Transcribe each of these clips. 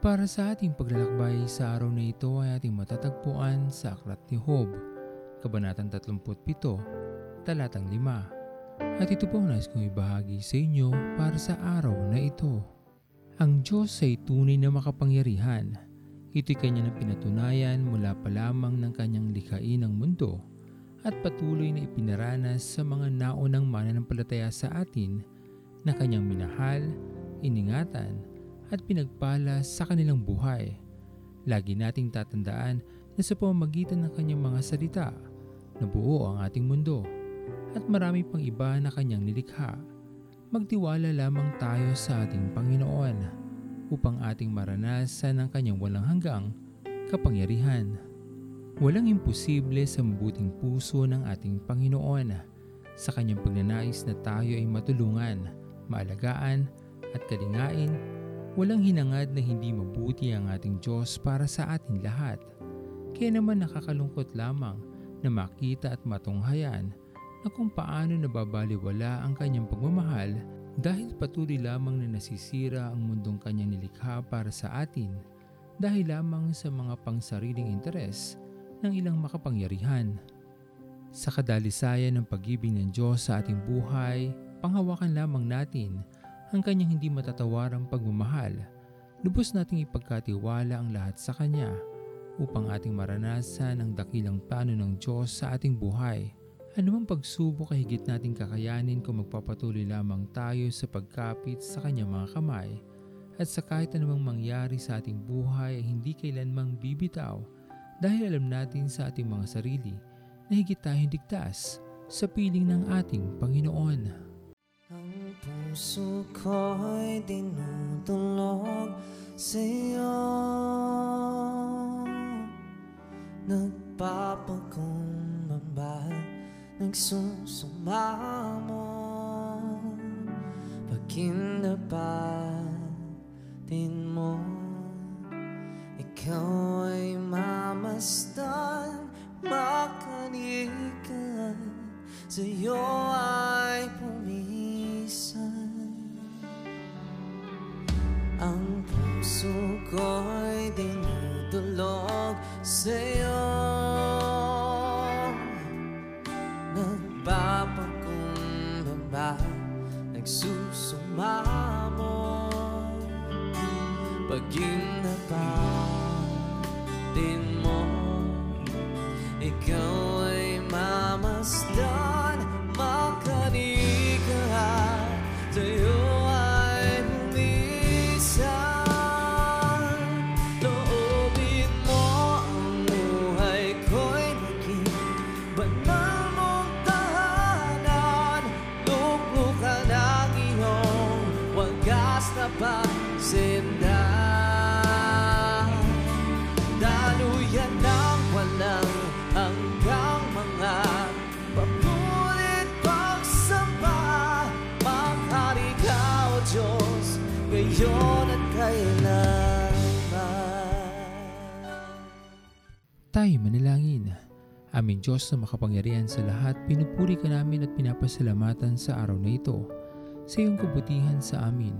Para sa ating paglalakbay sa araw na ito ay ating matatagpuan sa Aklat ni Job, Kabanatang 37, Talatang 5. At ito po ang nais kong ibahagi sa inyo para sa araw na ito. Ang Diyos ay tunay na makapangyarihan. Ito'y kanya na pinatunayan mula pa lamang ng kanyang likhain ng mundo at patuloy na ipinaranas sa mga naunang mananampalataya sa atin na kanyang minahal, iningatan, at pinagpala sa kanilang buhay. Lagi nating tatandaan na sa pamamagitan ng kanyang mga salita, nabuo ang ating mundo at marami pang iba na kanyang nilikha. Magtiwala lamang tayo sa ating Panginoon upang ating maranasan ang kanyang walang hanggang kapangyarihan. Walang imposible sa mabuting puso ng ating Panginoon sa kanyang pagnanais na tayo ay matulungan, maalagaan at kalingain Walang hinangad na hindi mabuti ang ating Diyos para sa atin lahat. Kaya naman nakakalungkot lamang na makita at matunghayan na kung paano nababaliwala ang kanyang pagmamahal dahil patuloy lamang na nasisira ang mundong kanyang nilikha para sa atin dahil lamang sa mga pangsariling interes ng ilang makapangyarihan. Sa kadalisayan ng pag-ibig ng Diyos sa ating buhay, panghawakan lamang natin ang kanyang hindi matatawarang pagmamahal. Lubos nating ipagkatiwala ang lahat sa Kanya upang ating maranasan ang dakilang plano ng Diyos sa ating buhay. Anumang pagsubok ay higit nating kakayanin kung magpapatuloy lamang tayo sa pagkapit sa Kanyang mga kamay at sa kahit anumang mangyari sa ating buhay ay hindi kailanmang bibitaw dahil alam natin sa ating mga sarili na higit tayong digtas sa piling ng ating Panginoon. Puso ko'y dinudulog sa'yo Nagpapakumbaba, nagsusumamo. Pagkinapatin mo Ikaw ay mamasdan, makanikan. Sa'yo ay pumisan Ang puso ko'y dinudulog sa'yo. Nagpapakumbaba, nagsusumamo. Pag Daluyan ng walang hanggang mga Papulit pagsamba Maghari ka, O Diyos Ngayon at kailanman Tayo manalangin. Aming Diyos na makapangyarihan sa lahat, pinupuri ka namin at pinapasalamatan sa araw na ito. Sa iyong kabutihan sa amin,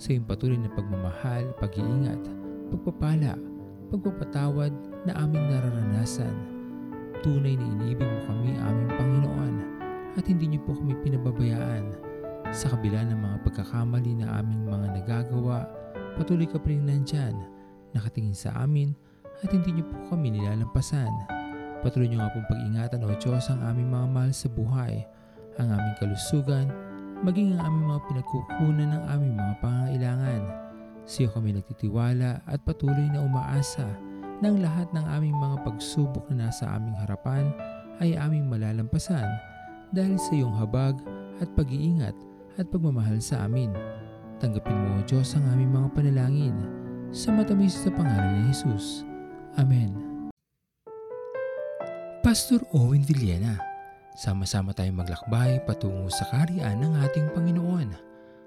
sa iyong patuloy na pagmamahal, pag-iingat, pagpapala, pagpapatawad na aming nararanasan. Tunay na inibig mo kami, aming Panginoon, at hindi niyo po kami pinababayaan. Sa kabila ng mga pagkakamali na aming mga nagagawa, patuloy ka pa rin nandyan, nakatingin sa amin, at hindi niyo po kami nilalampasan. Patuloy niyo nga pong pag-ingatan o Diyos ang aming mga mahal sa buhay, ang aming kalusugan, maging ang aming mga pinagkukunan ng aming mga pangangailangan. Sa kami nagtitiwala at patuloy na umaasa na ang lahat ng aming mga pagsubok na nasa aming harapan ay aming malalampasan dahil sa iyong habag at pag-iingat at pagmamahal sa amin. Tanggapin mo, O Diyos, ang aming mga panalangin sa matamis sa pangalan ni Jesus. Amen. Pastor Owen Villena, sama-sama tayong maglakbay patungo sa kariyan ng ating Panginoon.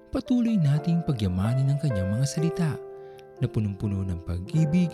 Patuloy nating pagyamanin ang kanyang mga salita na punong-puno ng pag-ibig